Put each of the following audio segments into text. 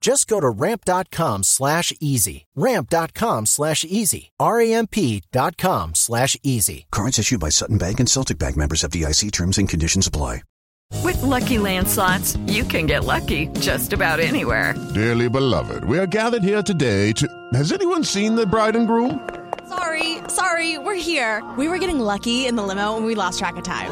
Just go to ramp.com slash easy. Ramp.com slash easy. R-A-M-P dot com slash easy. Cards issued by Sutton Bank and Celtic Bank members FDIC terms and conditions apply. With Lucky Land slots, you can get lucky just about anywhere. Dearly beloved, we are gathered here today to. Has anyone seen the bride and groom? Sorry, sorry, we're here. We were getting lucky in the limo and we lost track of time.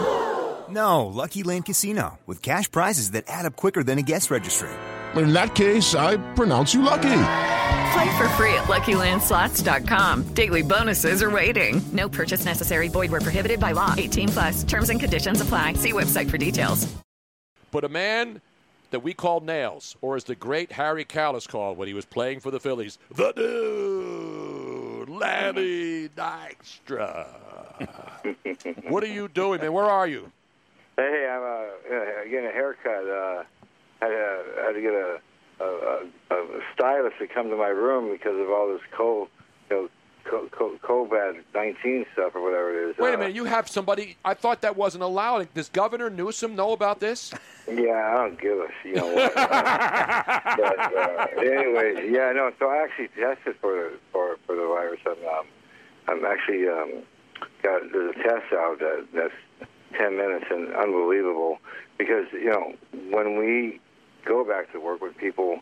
No, Lucky Land Casino, with cash prizes that add up quicker than a guest registry. In that case, I pronounce you lucky. Play for free at LuckyLandSlots.com. Daily bonuses are waiting. No purchase necessary. Void where prohibited by law. 18 plus. Terms and conditions apply. See website for details. But a man that we call Nails, or as the great Harry Kalas called when he was playing for the Phillies, the dude, Lenny Dykstra. what are you doing, man? Where are you? Hey, I'm uh, uh, getting a haircut. Uh, had, to, had to get a, a, a, a stylist to come to my room because of all this cold, you know, co- co- COVID nineteen stuff or whatever it is. Wait a Uh, minute, you have somebody. I thought that wasn't allowed. Does Governor Newsom know about this? Yeah, I don't give a you know what. but uh, anyways, yeah, no. So I actually tested for the for for the virus. I'm um, I'm actually um, got a test out that that's ten minutes and unbelievable because you know when we go back to work with people,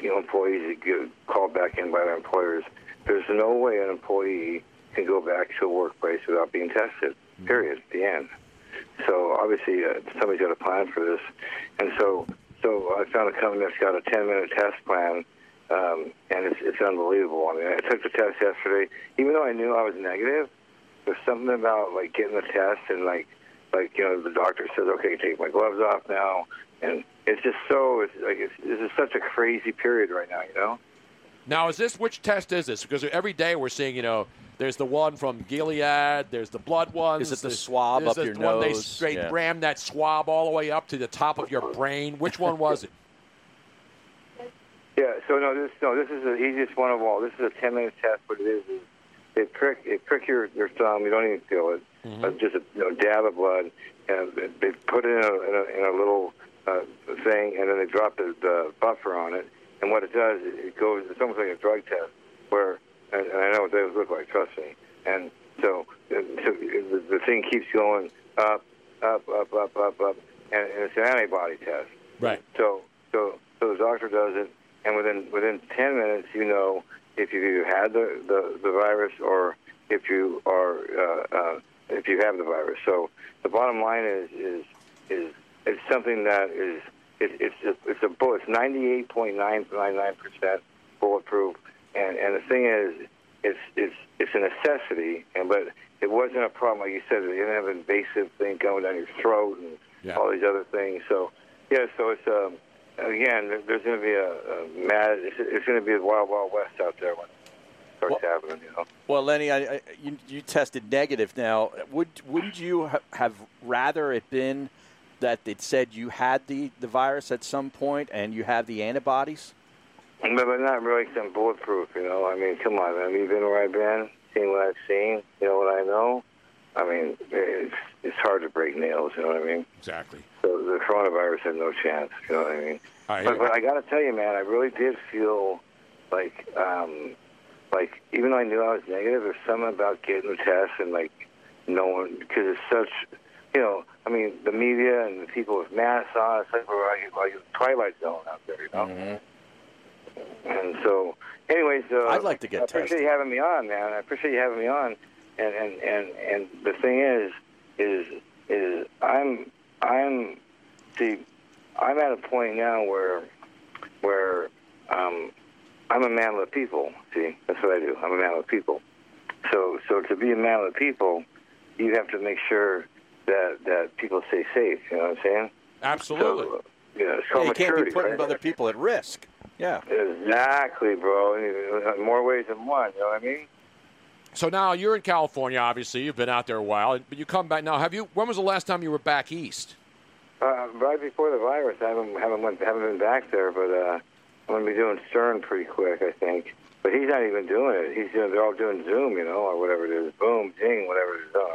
you know, employees that get called back in by their employers. There's no way an employee can go back to a workplace without being tested. Period. The end. So obviously, uh, somebody's got a plan for this, and so so I found a company that's got a 10-minute test plan, um, and it's it's unbelievable. I mean, I took the test yesterday, even though I knew I was negative. There's something about like getting the test and like like you know the doctor says, okay, take my gloves off now, and it's just so it's like it's, this is such a crazy period right now, you know. Now, is this which test is this? Because every day we're seeing, you know, there's the one from Gilead, there's the blood ones. Is it the swab there's up the your one They nose? straight Yeah. ram that swab all the way up to the top of your brain. Which one was it? Yeah. So no, this no, this is the easiest one of all. This is a 10-minute test. What it is is they prick it prick your your thumb. You don't even feel it. Mm-hmm. Uh, just a you know, dab of blood, and they put it in a, in a, in a little uh, thing, and then they drop the, the buffer on it. And what it does, it it goes. It's almost like a drug test, where and, and I know what those look like. Trust me. And so, uh, so the, the thing keeps going up, up, up, up, up, up, and, and it's an antibody test. Right. So, so, so the doctor does it, and within within ten minutes, you know if you had the the, the virus or if you are uh, uh, if you have the virus. So the bottom line is is is it's something that is it, it's a, it's a bull. It's ninety eight point nine nine nine percent bulletproof, and and the thing is, it's it's it's a necessity, and but it wasn't a problem like you said. They didn't have an invasive thing going down your throat and Yeah. all these other things. So yeah, so it's um again there- there's going to be a, a mad. It's, it's going to be a wild wild west out there when it starts happening. You know. Well, Lenny, I, I, you, you tested negative. Now, would wouldn't you ha- have rather it been that it said you had the, the virus at some point and you have the antibodies? But, but not really some bulletproof, you know. I mean, come on, man. You've been where I've been, seen what I've seen, you know what I know. I mean, it's it's hard to break nails. You know what I mean? Exactly. So the coronavirus had no chance. You know what I mean? I but, but I got to tell you, man, I really did feel like, um, like even though I knew I was negative, there's something about getting the test and like no one because it's such, you know, I mean, the media and the people with masks on, it's like we're like, like a twilight zone out there, you know. And so, anyways, uh, I'd like to get I appreciate tested. you having me on, man. I appreciate you having me on. And and and and the thing is, is is I'm I'm see, I'm at a point now where where um, I'm a man of the people. See, that's what I do. I'm a man of the people. So so to be a man of the people, you have to make sure that that people stay safe. You know what I'm saying? Absolutely. So, you know, Yeah, called you can't be putting right? other people at risk. Yeah. Exactly, bro. More ways than one. You know what I mean? So now you're in California. Obviously, you've been out there a while, but you come back now. Have you? When was the last time you were back east? Uh, right before the virus, I haven't haven't went, haven't been back there, but uh, I'm gonna be doing Stern pretty quick, I think. But he's not even doing it. He's doing. They're all doing Zoom, you know, or whatever it is. Boom, ding, whatever it is. I don't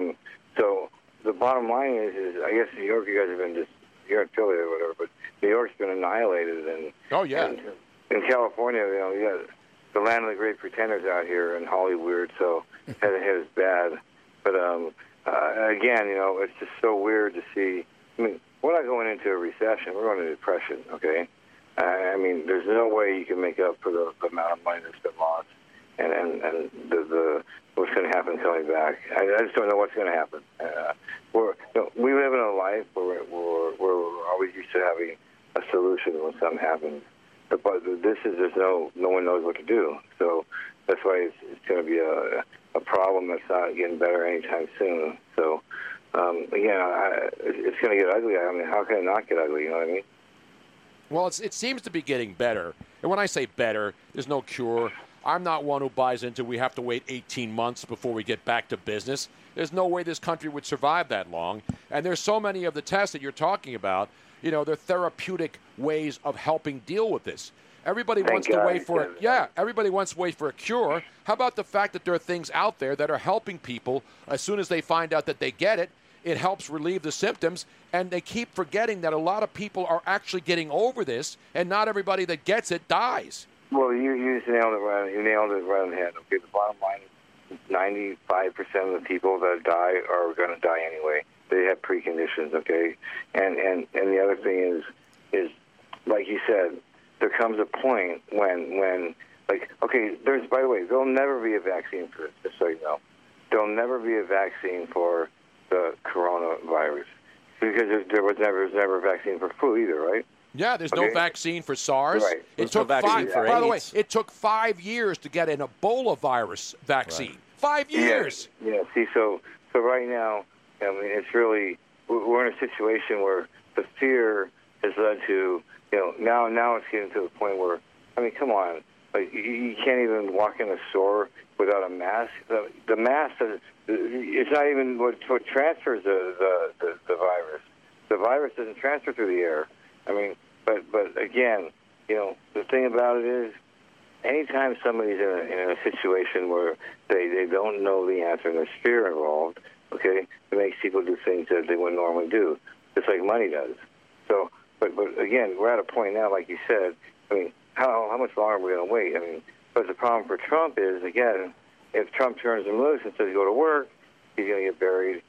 know. Um, so the bottom line is, is I guess New York, you guys have been just you're in Philly or whatever, but New York's been annihilated, and Oh yeah. and in California, you know, you got the land of the great pretenders out here in Hollywood, so head to head is bad. But um, uh, again, you know, it's just so weird to see. I mean, we're not going into a recession; we're going into depression. Okay, I mean, there's no way you can make up for the, the amount of money that's been lost, and and and the, the what's going to happen coming back. I, I just don't know what's going to happen. Uh, we're you know, we live in a life where we're, we're, always used to having a solution when something happens. But, but this is there's no no one knows what to do. So that's why it's, it's going to be a a problem that's not getting better anytime soon. So um, again, I, it's going to get ugly. I mean, how can it not get ugly? You know what I mean? Well, it seems to be getting better. And when I say better, there's no cure. I'm not one who buys into we have to wait 18 months before we get back to business. There's no way this country would survive that long. And there's so many of the tests that you're talking about, you know, they're therapeutic ways of helping deal with this. Everybody Thank wants to wait for it. Yeah, everybody wants to wait for a cure. How about the fact that there are things out there that are helping people as soon as they find out that they get it? It helps relieve the symptoms, and they keep forgetting that a lot of people are actually getting over this, and not everybody that gets it dies. Well, you you nailed it right. You nailed it right on the head. Okay, the bottom line is, ninety-five percent of the people that die are going to die anyway. They have preconditions. Okay, and and and the other thing is is like you said, there comes a point when when like okay, there's by the way, there'll never be a vaccine for this. Just so you know, there'll never be a vaccine for the coronavirus because there was never there was never a vaccine for flu either, right? Yeah, there's no vaccine for SARS. Right. It There's no took vaccine five. for by the way, it took five years to get an Ebola virus vaccine. Five years. Yeah, yeah. See, so so right now, I mean, it's really we're we're in a situation where the fear has led to you know now now it's getting to the point where I mean, come on, like you, you can't even walk in a store without a mask. The, the mask is it's not even what what transfers the, the the the virus. The virus doesn't transfer through the air. I mean, but but again, you know, the thing about it is anytime somebody's in a, in a situation where they, they don't know the answer and there's fear involved, okay, it makes people do things that they wouldn't normally do, just like money does. So, but but again, we're at a point now, like you said. I mean, how how much longer are we to wait? I mean, but the problem for Trump is again, if Trump turns him loose and says go to work, he's to get buried.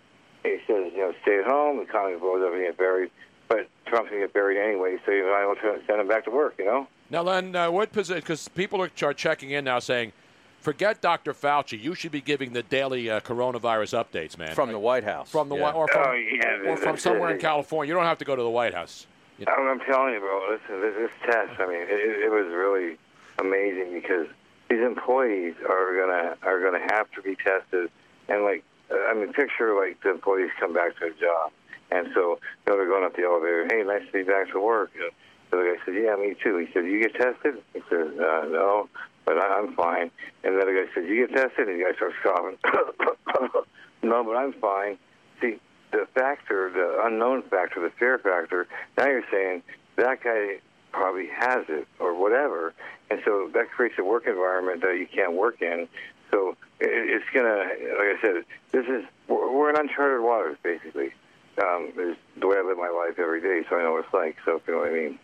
He says, you know, stay at home, the economy blows up and get buried. But Trump's going to get buried anyway, so you might as well send him back to work, you know? Now, Len, uh, what position? Because people are, are checking in now, saying, "Forget Dr. Fauci. You should be giving the daily uh, coronavirus updates, man." From the White House. From the Yeah. White, or from, Oh, yeah, or from this- somewhere in California. You don't have to go to the White House. You know? I'm, I'm telling you, bro. Listen, this, this test. I mean, it, it it was really amazing because these employees are gonna are gonna have to be tested, and like, I mean, picture like the employees come back to their job, and so you know they're going up the elevator. Hey, nice to be back to work. Know, so the guy said, Yeah, me too. He said, You get tested? He said, uh, No, but I, I'm fine. And the other guy said, You get tested? And the guy starts coughing. no, but I'm fine. See, the factor, the unknown factor, the fear factor, now you're saying that guy probably has it or whatever. And so that creates a work environment that you can't work in. So it, it's gonna, like I said, this is we're in uncharted waters basically. Um, is the way I live my life every day, so I know what it's like. So if you know what I mean.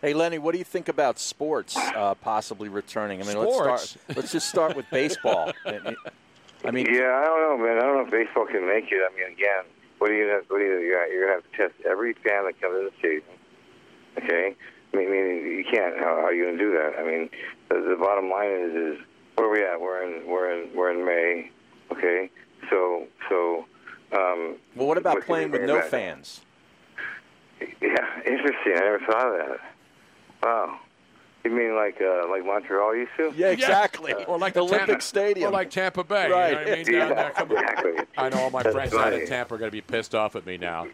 Hey Lenny, what do you think about sports uh, possibly returning? I mean, let's Sports? start. Let's just start with baseball. I mean, yeah, I don't know, man. I don't know if baseball can make it. I mean, again, what are you gonna, what are you, you're, you're gonna have to test every fan that comes in the stadium. Okay, I mean, meaning you can't. How, how are you gonna do that? I mean, the, the bottom line is, is where are we at? We're in, we're in, we're in May. Okay, so, so. Um, well, what about what's playing with no be fans? Yeah, interesting. I never thought of that. Wow. You mean like uh, like Montreal used to? Yeah, exactly. Or like the the Olympic Tampa- Stadium. Or like Tampa Bay. Right. You know what I mean? Down Yeah, there, come on. exactly. I know all my That's friends out funny. in Tampa are going to be pissed off at me now.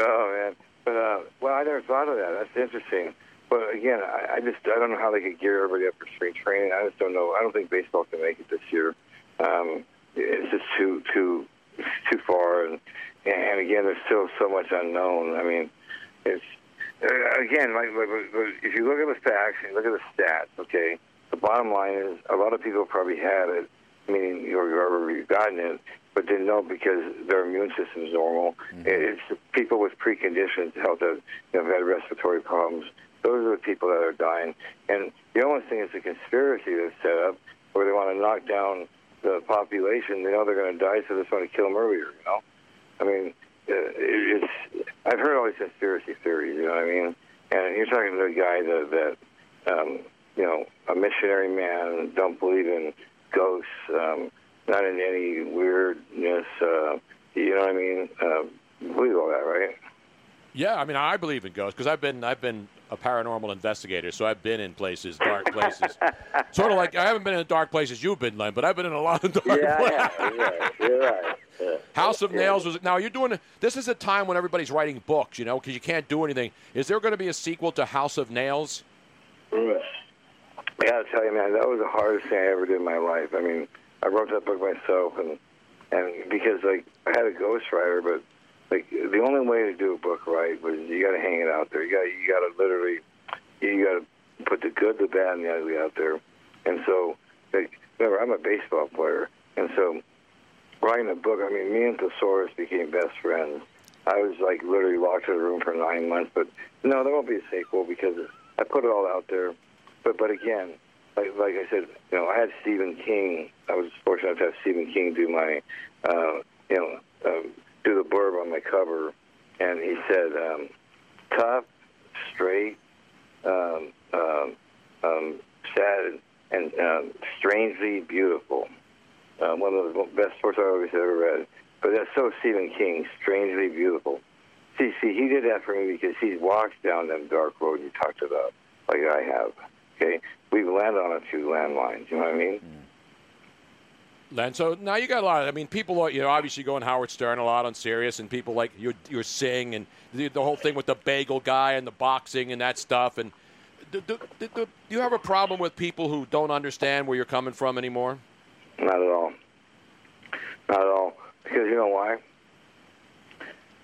Oh man, but uh, well, I never thought of that. That's interesting. But again, I, I just I don't know how they could gear everybody up for spring training. I just don't know. I don't think baseball can make it this year. Um, it's just too too too far, and and again, there's still so much unknown. I mean, it's uh, again like, like if you look at the facts and you look at the stats. Okay, the bottom line is a lot of people probably had it, meaning you've already gotten it, but didn't know because their immune system's normal. It's people with preconditions, health that you know, have had respiratory problems. Those are the people that are dying. And the only thing is a conspiracy that's set up where they want to knock down the population. They know they're going to die, so they just want to kill them earlier. You know, I mean, uh, it- it's. I've heard all these conspiracy theories. You know what I mean? And you're talking to a guy that that um, you know, a missionary man, don't believe in ghosts, um, not in any weirdness. Uh, you know what I mean? Uh, believe all that, right? Yeah, I mean, I believe in ghosts because I've been I've been a paranormal investigator, so I've been in places, dark places. sort of like I haven't been in dark places you've been, Len, but I've been in a lot of dark places. yeah, yeah, you're right. Yeah. House of Nails was now you're doing this is a time when everybody's writing books, you know, because you can't do anything. Is there going to be a sequel to House of Nails? I gotta tell you, man, that was the hardest thing I ever did in my life. I mean, I wrote that book myself, and and because like I had a ghostwriter, but like the only way to do a book right was you got to hang it out there. You got you got to literally you got to put the good, the bad, and the ugly out there. And so, like, remember, I'm a baseball player, and so writing a book. I mean, me and Thesaurus became best friends. I was like literally locked in a room for nine months, but no, there won't be a sequel because I put it all out there. But but again, like like I said, you know, I had Stephen King. I was fortunate to have Stephen King do my, uh, you know, um, do the blurb on my cover, and he said, um, tough, straight, um, um, um, sad, and um, strangely beautiful. Uh, one of the best sports I've ever read. But that's so Stephen King, strangely beautiful. See, see, he did that for me because he walked down that dark road you talked about, like I have. Okay, we've landed on a few landmines. You know what I mean? Len, so now you got a lot. Of, I mean, people are you know obviously going Howard Stern a lot on Sirius, and people like you you're Sing and the, the whole thing with the bagel guy and the boxing and that stuff. And do, do, do, do you have a problem with people who don't understand where you're coming from anymore? Not at all. Not at all. Because you know why?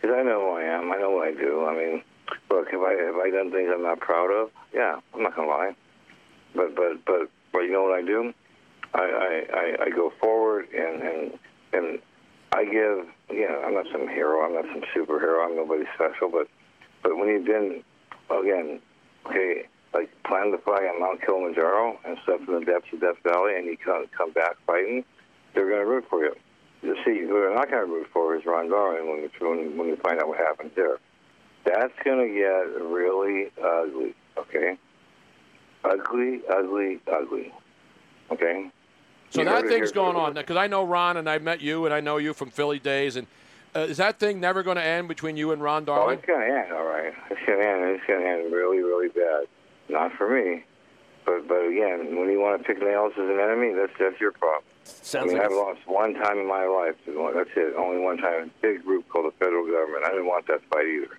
Because I know who I am. I know what I do. I mean, look, if I have I done things I'm not proud of? Yeah, I'm not gonna lie. But but but but you know what I do? I I, I, go forward and and and I give. Yeah, I'm not some hero. I'm not some superhero. I'm nobody special. But but when you've been again, okay, like plant the flag on Mount Kilimanjaro and stuff in the depths of Death Valley, and you come come back fighting, they're going to root for you. You see, who they're not going to root for is Ron Darling when when, when we find out what happens there. That's going to get really ugly. Okay, ugly, ugly, ugly. Okay. So You that thing's going on because I know Ron and I met you and I know you from Philly days. And uh, is that thing never going to end between you and Ron Darling? Oh, Darling? it's going to end, all right. It's going to end. It's going to end really, really bad. Not for me, but but again, when you want to pick nails as an enemy, that's that's your problem. Sounds I mean, like I've lost one time in my life. That's it. Only one time. A big group called the federal government. I didn't want that fight either.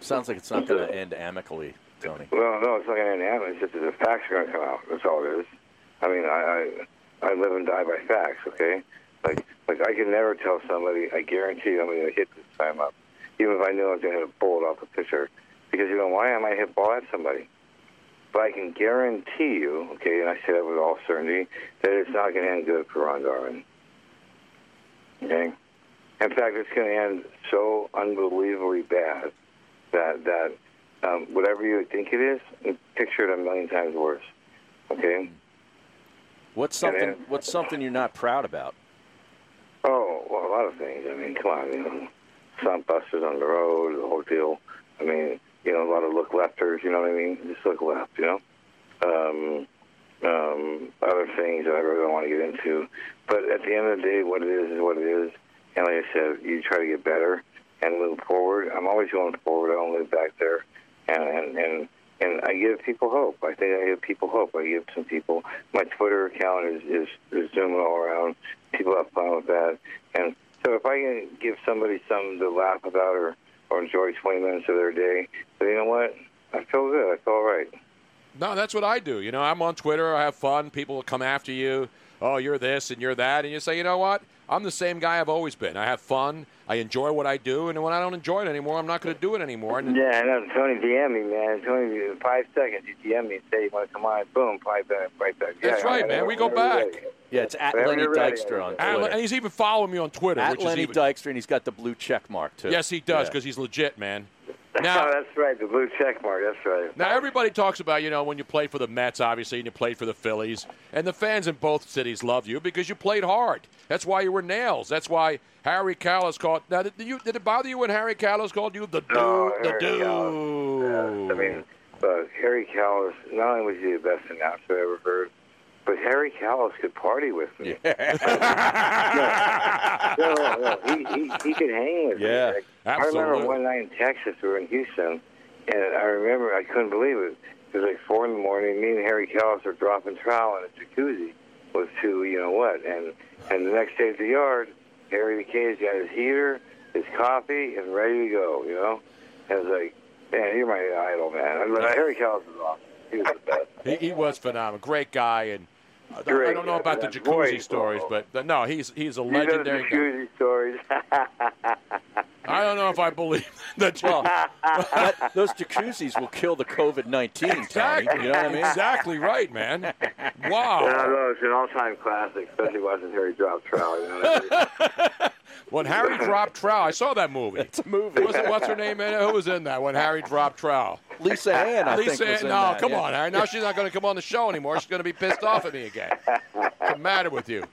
sounds like it's not going to end amicably, Tony. Well, no, it's not going to end. Amicably. It's just that the facts are going to come out. That's all it is. I mean, I, I I live and die by facts. Okay, like like I can never tell somebody. I guarantee you, I'm going to hit this time up, even if I knew I was going to hit a bullet off the pitcher, because you know why? I might hit ball at somebody. but I can guarantee you, okay, and I say that with all certainty, that it's not going to end good for Ron Darling. Okay? In fact, it's going to end so unbelievably bad that that um, whatever you think it is, picture it a million times worse. Okay? What's something? then- What's something you're not proud about? Oh, well, a lot of things. I mean, come on, you know, stunt busters on the road, the whole deal. I mean, you know, a lot of look lefters, you know what I mean? Just look left, you know? Um, um, other things that I really don't want to get into. But at the end of the day, what it is is what it is. And like I said, you try to get better and move forward. I'm always going forward. I don't live back there. And, and, and, and I give people hope. I think I give people hope. I give some people. My Twitter account is, is, is zooming all around. People have fun with that. And so if I can give somebody something to laugh about or, or enjoy 20 minutes of their day, then you know what? I feel good. I feel all right. No, that's what I do. You know, I'm on Twitter. I have fun. People will come after you. Oh, you're this and you're that, and you say, you know what? I'm the same guy I've always been. I have fun. I enjoy what I do, and when I don't enjoy it anymore, I'm not going to do it anymore. And Yeah, I know. Tony DM me, man. Tony, five seconds. You DM me and say you want to come on. Boom, five back, right back. That's Yeah, right, man. We go back. ready. Yeah, it's at Whenever Lenny ready, Dykstra on and, Twitter. and he's even following me on Twitter, At which Lenny is even, Dykstra, and he's got the blue check mark too. Yes, he does Yeah. because he's legit, man. Now, oh, that's right. The blue check mark. That's right. Now everybody talks about you know when you played for the Mets, obviously, and you played for the Phillies, and the fans in both cities loved you because you played hard. That's why you were nails. That's why Harry Kalas called. Now, did, you, did it bother you when Harry Kalas called you the dude? No, the dude. Kalas. I mean, uh, Harry Kalas. Not only was he the best announcer I ever heard, but Harry Kalas could party with me. no, no, no. He, he, he could hang with Yeah, me. Like, I remember one night in Texas, we were in Houston, and I remember I couldn't believe it. It was like four in the morning. Me and Harry Kalas were dropping trowel in a jacuzzi with two, you know what, and and the next day at the yard, Harry McKay's got his heater, his coffee, and ready to go. You know, and I was like, man, you're my idol, man. I mean, Harry Kalas was awesome. He was the best. He, he was phenomenal, great guy, and I don't, I don't know about the jacuzzi stories, but but no, he's he's a You know the legendary. guy. jacuzzi stories. I don't know if I believe that. Well, that, those jacuzzis will kill the COVID nineteen, Tony. exactly, You know what I mean? exactly right, man. Wow. Yeah, Wow. no, it's an all-time classic, especially watching Harry drop trowel. You know what I mean? When Harry dropped trowel, I saw that movie. It's a movie. What's, what's her name in it? Who was in that when Harry dropped trowel? Lisa Ann, I Lisa, think, was in no, that, come yeah. on, Harry. Now she's not going to come on the show anymore. She's going to be pissed off at me again. What's the matter with you?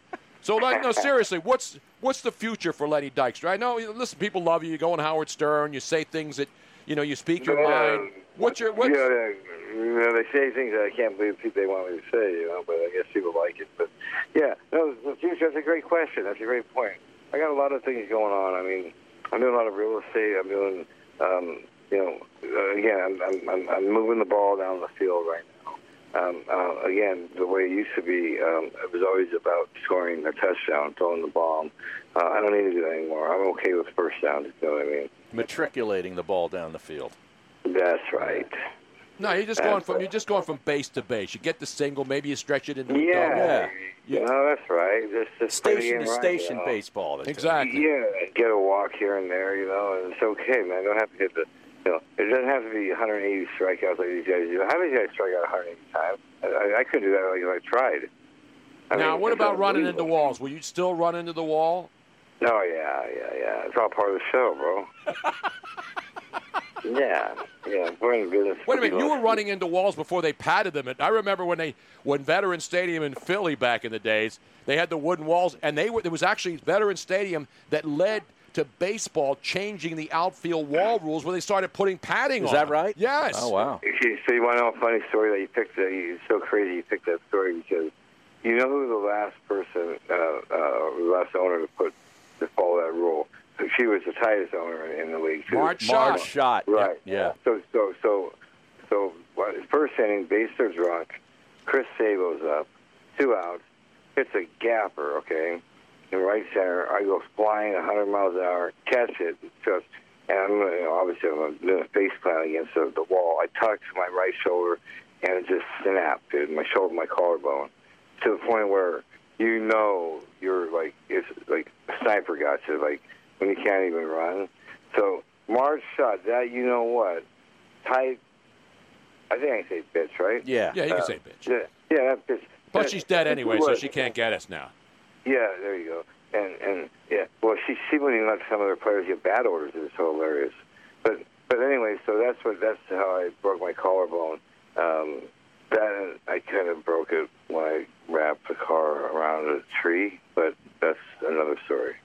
So, like, no, seriously, what's what's the future for Lenny Dykstra? I know, listen, people love you. You go on Howard Stern. You say things that, you know, you speak your Yeah. mind. What's your what's You know, they, you know, they say things that I can't believe people they want me to say, you know, but I guess people like it. But yeah, no, the future. That's a great question. That's a great point. I got a lot of things going on. I mean, I'm doing a lot of real estate. I'm doing, um, you know, uh, again, I'm, I'm, I'm, moving the ball down the field right now. Um, uh, again, the way it used to be, um, it was always about scoring a touchdown, throwing the ball. Uh, I don't need to do that anymore. I'm okay with first downs. You know what I mean? Matriculating the ball down the field. That's right. No? You're just going from you're just going from base to base. You get the single, maybe you stretch it into a Yeah. double. Yeah. No, that's right. Just, just Station to right, station you know. baseball. Exactly. Yeah, get a walk here and there, you know, and it's okay, man. Don't have to hit the, you know, it doesn't have to be 180 strikeouts like these guys do. How many guys strike out 180 times? I, I, I couldn't do that like if I tried. I Now, mean, what about running into walls? Will you still run into the wall? Oh yeah, yeah, yeah. It's all part of the show, bro. yeah, yeah. We're in the. Wait a minute, you were running into walls before they padded them. I remember when they when Veteran Stadium in Philly back in the days, they had the wooden walls, and they were there was actually Veteran Stadium that led to baseball changing the outfield wall rules where they started putting padding Is on. that right? Yes. Oh wow. So you want to know a funny story that you picked? That you, it's so crazy you picked that story because you know who the last person, uh, uh, the last owner to put to follow that rule. She was the tightest owner in, in the league. Too. Marge Marge Schott. Schott. Yep, Right. Yeah. So so so so well, first inning, base are drunk. Chris Sabo's up, two outs. Hits a gapper, okay, in right center. I go flying 100 miles an hour, catch it, just and I'm you know, obviously I'm doing a face plant against the, the wall. I tucked my right shoulder, and it just snapped, dude. My shoulder, my collarbone, to the point where you know you're like it's like a sniper got you, like when you can't even run. So Marge Schott that. You know what? Type. I think I can say bitch, right? Yeah. Yeah, you can Uh, say bitch. Yeah, yeah, that bitch. But that- she's dead anyway, so she can't get us now. Yeah, there you go. And and yeah, well, she she wouldn't even let some of their players get bad orders. It's so hilarious. But but anyway, so that's what that's how I broke my collarbone. Um, that I kind of broke it when I wrapped the car around a tree. But that's another story.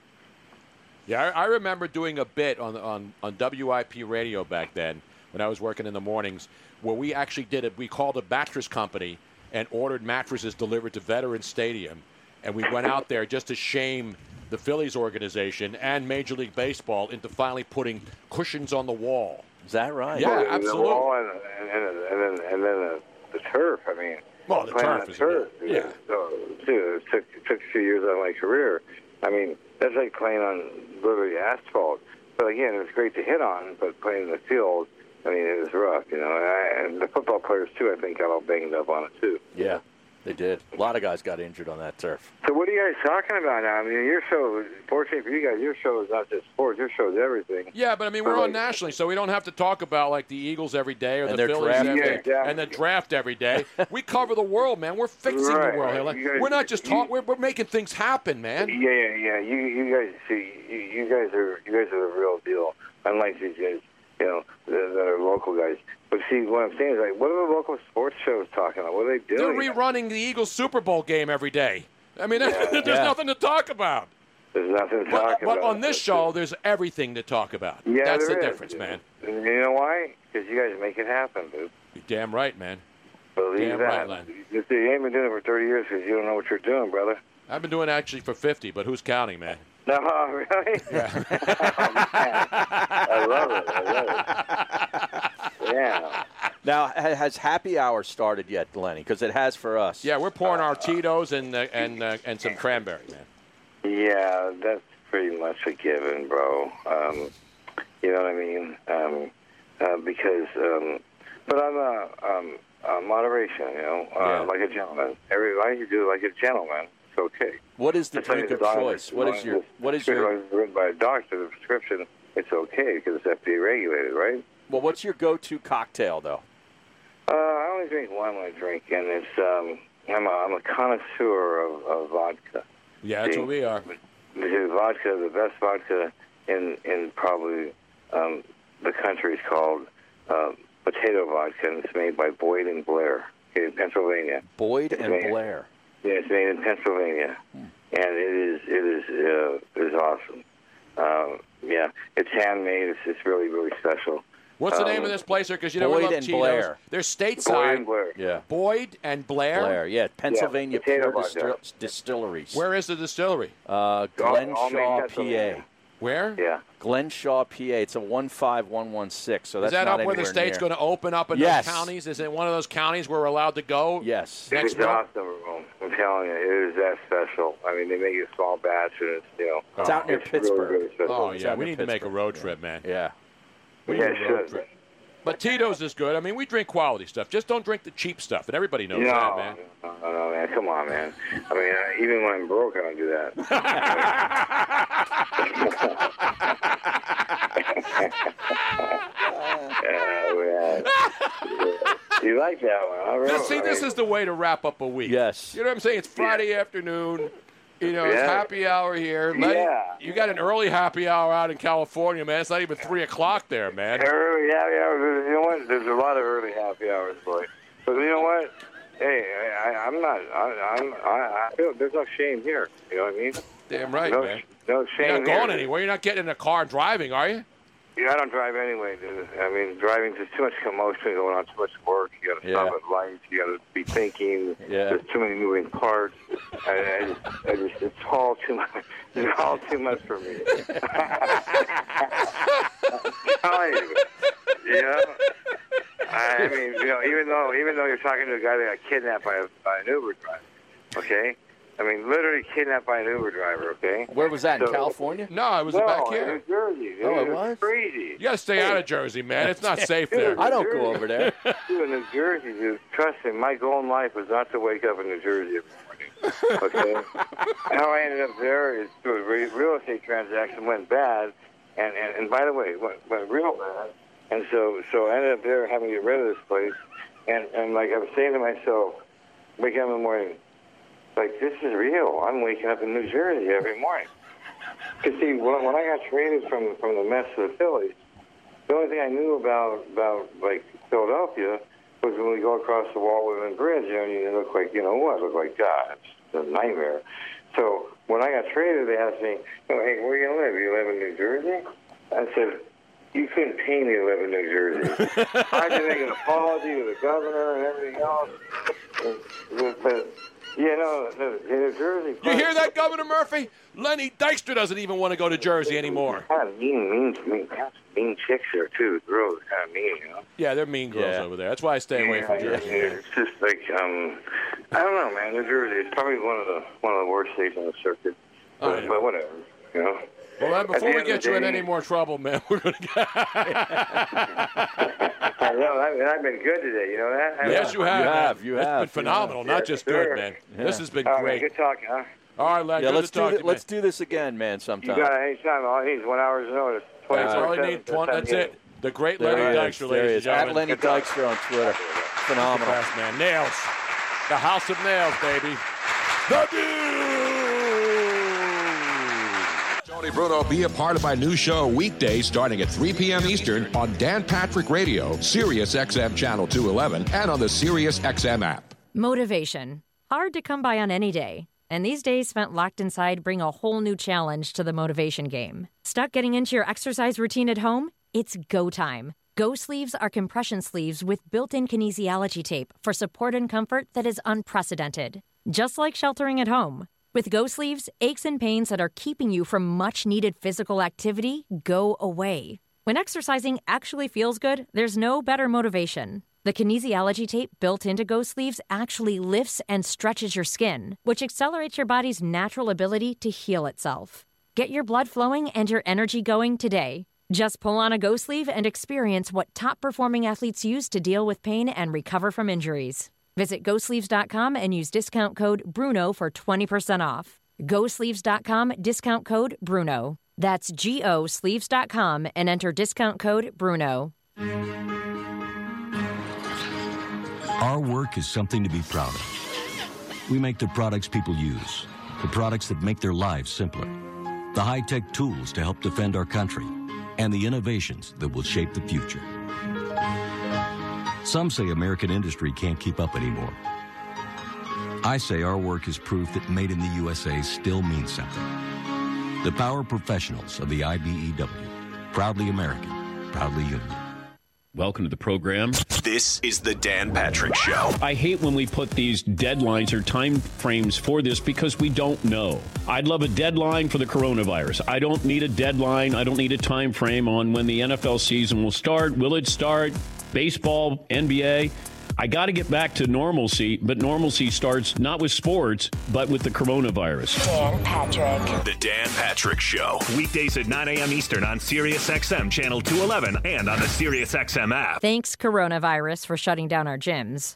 Yeah, I, I remember doing a bit on, on on WIP radio back then when I was working in the mornings, where we actually did it. We called a mattress company and ordered mattresses delivered to Veterans Stadium, and we went out there just to shame the Phillies organization and Major League Baseball into finally putting cushions on the wall. Is that right? Yeah, Well, and the absolutely. wall And, and, and, and then and then the, the turf. I mean, Well, the playing turf the turf. yeah. So, too, it took it took a few years out of my career. I mean, that's like playing on literally asphalt. But again, it was great to hit on, but playing in the field, I mean, it was rough, you know. And, I, and the football players too, I think, got all banged up on it too. Yeah, they did. A lot of guys got injured on that turf. So what are you guys talking about now? I mean, your show, fortunately for you guys, your show is not just sports. Your show is everything. Yeah, but I mean, we're on nationally, so we don't have to talk about like the Eagles every day or And the Phillies draft every pick. day and the draft every day. We cover the world, man. We're fixing Right, the world here. right. Like, guys- we're not just talking. We're, we're making things happen, man. Yeah, yeah, yeah. You, you guys see, you, you guys are, you guys are the real deal. Unlike these guys, you know, that, that are local guys. But see, what I'm saying is, like, what are the local sports shows talking about? What are they doing? They're rerunning the Eagles Super Bowl game every day. I mean, there's Yeah. nothing to talk about. There's nothing to But, talk but about. on this show, there's everything to talk about. Yeah, That's the there is. difference, man. And you know why? Because you guys make it happen, dude. You're damn right, man. Believe Damn that. right, Len. You you ain't been doing it for 30 years because you don't know what you're doing, brother. I've been doing it actually for 50, but who's counting, man? No, really? I love it. I love it. Yeah. Now, has happy hour started yet, Lenny? Because it has for us. Yeah, we're pouring our Tito's and uh, and uh, and some cranberry, man. Yeah, that's pretty much a given, bro. Um, you know what I mean? Um, uh, because, um, but I'm a um, uh, moderation. You know, uh, Yeah. like a gentleman. Everybody you do like a gentleman. It's okay. What is the That's drink of choice? What is your what is your written by a doctor? The prescription. It's okay because it's FDA regulated, right? well? What's your go-to cocktail though? Uh, I only drink one when I drink, and it's um, I'm a, I'm a connoisseur of, of vodka. Yeah, that's what we are. Because vodka, the best vodka in in probably um, the country is called uh, potato vodka, and it's made by Boyd and Blair in Pennsylvania. Boyd and Blair. Yeah, it's made in Pennsylvania, and it is it is uh, it is awesome. Um, yeah, it's handmade. It's it's really really special. What's the Um, name of this place? sir? Because you know we Boyd love and Tito's. Blair. They're Boyd stateside. and Blair. Yeah. Boyd and Blair. Blair, yeah, Pennsylvania potato Pure. Distil- Distilleries. Where is the distillery? Uh, all made Glenshaw, Pennsylvania. PA. Where? Yeah. Glenshaw, PA. It's a one five one one six. So that's Is that's that not up where the state's near. going to open up in Yes. those counties? Is it one of those counties where we're allowed to go? Yes. Next it's month? awesome, room. I'm telling you, it is that special. I mean, they make a small batch, and it's you know, It's out near it's Pittsburgh. Really, really. Oh yeah, we near need to make a road trip, man. Yeah. We Yeah, need a road should. trip. But Tito's is good. I mean, we drink quality stuff. Just don't drink the cheap stuff, and everybody knows No, that, man. no, no, no, man. Come on, man. I mean, uh, even when I'm broke, I don't do that. you like that one? All right. See, this is the way to wrap up a week. Yes. You know what I'm saying? It's Friday afternoon. You know, it's happy hour here. Let- Yeah. You got an early happy hour out in California, man. It's not even 3 o'clock there, man. Early happy hours. You know what? There's a lot of early happy hours, boy. But you know what? Hey, I, I'm not. I, I'm. I, I feel there's no shame here. You know what I mean? Damn right, no, man. No shame. You're not going here. anywhere. You're not getting in a car and driving, are you? Yeah, I don't drive anyway, dude. I mean, driving there's too much commotion going on, too much work. You got to stop Yeah. at lights. You got to be thinking. Yeah. There's too many moving parts. I, I, just, I just, it's all too much. It's all too much for me. I'm you. You know? I mean, you know, even though even though you're talking to a guy that got kidnapped by, a, by an Uber driver, okay? I mean, literally kidnapped by an Uber driver, okay? Where was that in California? No, it was no, back in here. New Jersey. Oh, it It was? crazy. You got to stay out of Jersey, man. It's not safe there. I don't go over there. Dude, in New Jersey, dude, trust me, my goal in life was not to wake up in New Jersey every morning. Okay? How I ended up there is through a re- real estate transaction went bad, and, and, and by the way, went, went real bad. And so, so I ended up there having to get rid of this place. and and like I was saying to myself, wake up in the morning, like this is real. I'm waking up in New Jersey every morning. Cause see, when, when I got traded from from the Mets to the Phillies, the only thing I knew about about like Philadelphia was when we go across the Walt Whitman Bridge, you know, you look like you know what, look like God. It's a nightmare. So when I got traded, they asked me, oh, "Hey, where you live? You live in New Jersey?" I said, "You couldn't pay me to live in New Jersey. I had to make an apology to the governor and everything else." But, but you know, the, the New Jersey. You hear that, Governor Murphy? Lenny Dykstra doesn't even want to go to Jersey anymore. Kind of mean, mean, mean, mean chicks there too. Girls kind of mean, you know. Yeah, they're mean girls Yeah. over there. That's why I stay away from Yeah, Jersey. yeah, It's just like um, I don't know, man. New Jersey is probably one of the one of the worst states on the circuit. Oh, But, yeah. but whatever, you know. Well, man, At uh, the before we get the you in any more trouble, man, we're going to get. I know. I, I've been good today. You know that. yes, you have. You have, you It's have, been phenomenal. Not just sir. good, man. This has been All right, great. good talking, huh? All right, Len. Yeah, good let's to do talk thi- to you, let's man. do this again, man. You Sometime. got it anytime. All he needs one hour's notice. That's all I 24/7, need. Twen- That's it. The great There Lenny. Dykstra, ladies and is. At. Lenny Dykstra on Twitter. Phenomenal. Best man. Nails. The House of Nails, baby. The Dude. Tony Bruno, be a part of my new show weekday starting at 3 p.m. Eastern on Dan Patrick Radio, Sirius XM Channel 211, and on the Sirius XM app. Motivation. Hard to come by on any day. And these days spent locked inside bring a whole new challenge to the motivation game. Stuck getting into your exercise routine at home? It's go time. Go sleeves are compression sleeves with built in kinesiology tape for support and comfort that is unprecedented. Just like sheltering at home. With Go Sleeves, aches and pains that are keeping you from much needed physical activity go away. When exercising actually feels good, there's no better motivation. The kinesiology tape built into Go Sleeves actually lifts and stretches your skin, which accelerates your body's natural ability to heal itself. Get your blood flowing and your energy going today. Just pull on a Go Sleeve and experience what top performing athletes use to deal with pain and recover from injuries. Visit GoSleeves.com and use discount code BRUNO for 20% off. GoSleeves.com, discount code BRUNO. That's G O Sleeves.com and enter discount code BRUNO. Our work is something to be proud of. We make the products people use, the products that make their lives simpler, the high tech tools to help defend our country, and the innovations that will shape the future. Some say American industry can't keep up anymore. I say our work is proof that made in the USA still means something. The power professionals of the IBEW. Proudly American, proudly union. Welcome to the program. This is the Dan Patrick Show. I hate when we put these deadlines or time frames for this because we don't know. I'd love a deadline for the coronavirus. I don't need a deadline. I don't need a time frame on when the NFL season will start. Will it start? Baseball, NBA. I got to get back to normalcy, but normalcy starts not with sports, but with the coronavirus. Dan Patrick. The Dan Patrick Show. Weekdays at 9 a.m. Eastern on SiriusXM Channel 211 and on the SiriusXM app. Thanks, coronavirus, for shutting down our gyms.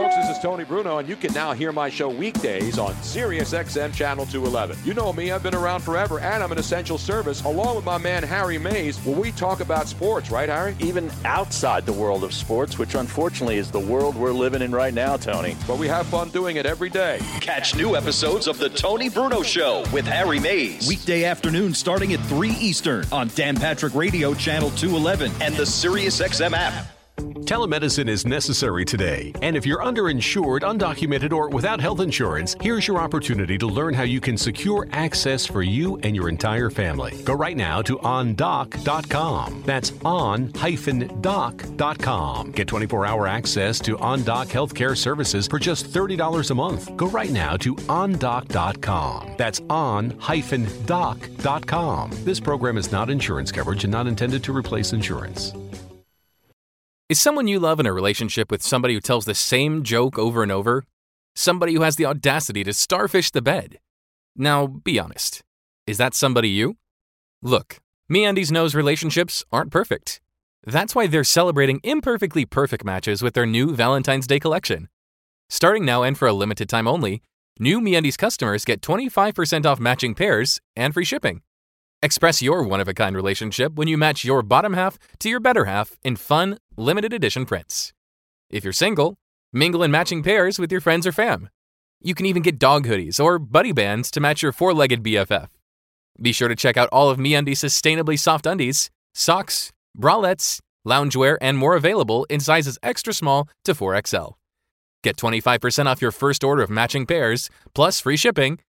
this is Tony Bruno, and you can now hear my show weekdays on Sirius XM Channel 211. You know me, I've been around forever, and I'm an essential service, along with my man Harry Mayes, where we talk about sports, right, Harry? Even outside the world of sports, which unfortunately is the world we're living in right now, Tony. But we have fun doing it every day. Catch new episodes of The Tony Bruno Show with Harry Mayes. Weekday afternoon starting at 3 Eastern on Dan Patrick Radio Channel 211 and the SiriusXM app. Telemedicine is necessary today, and if you're underinsured, undocumented, or without health insurance, here's your opportunity to learn how you can secure access for you and your entire family. Go right now to ondoc.com. That's on-doc.com. Get 24-hour access to OnDoc healthcare services for just $30 a month. Go right now to ondoc.com. That's on-doc.com. This program is not insurance coverage and not intended to replace insurance. Is someone you love in a relationship with somebody who tells the same joke over and over? Somebody who has the audacity to starfish the bed? Now, be honest. Is that somebody you? Look, MeUndies knows relationships aren't perfect. That's why they're celebrating imperfectly perfect matches with their new Valentine's Day collection. Starting now and for a limited time only, new MeUndies customers get 25% off matching pairs and free shipping. Express your one of a kind relationship when you match your bottom half to your better half in fun, limited edition prints. If you're single, mingle in matching pairs with your friends or fam. You can even get dog hoodies or buddy bands to match your four legged BFF. Be sure to check out all of MeUndies' sustainably soft undies, socks, bralettes, loungewear, and more available in sizes extra small to 4XL. Get 25% off your first order of matching pairs, plus free shipping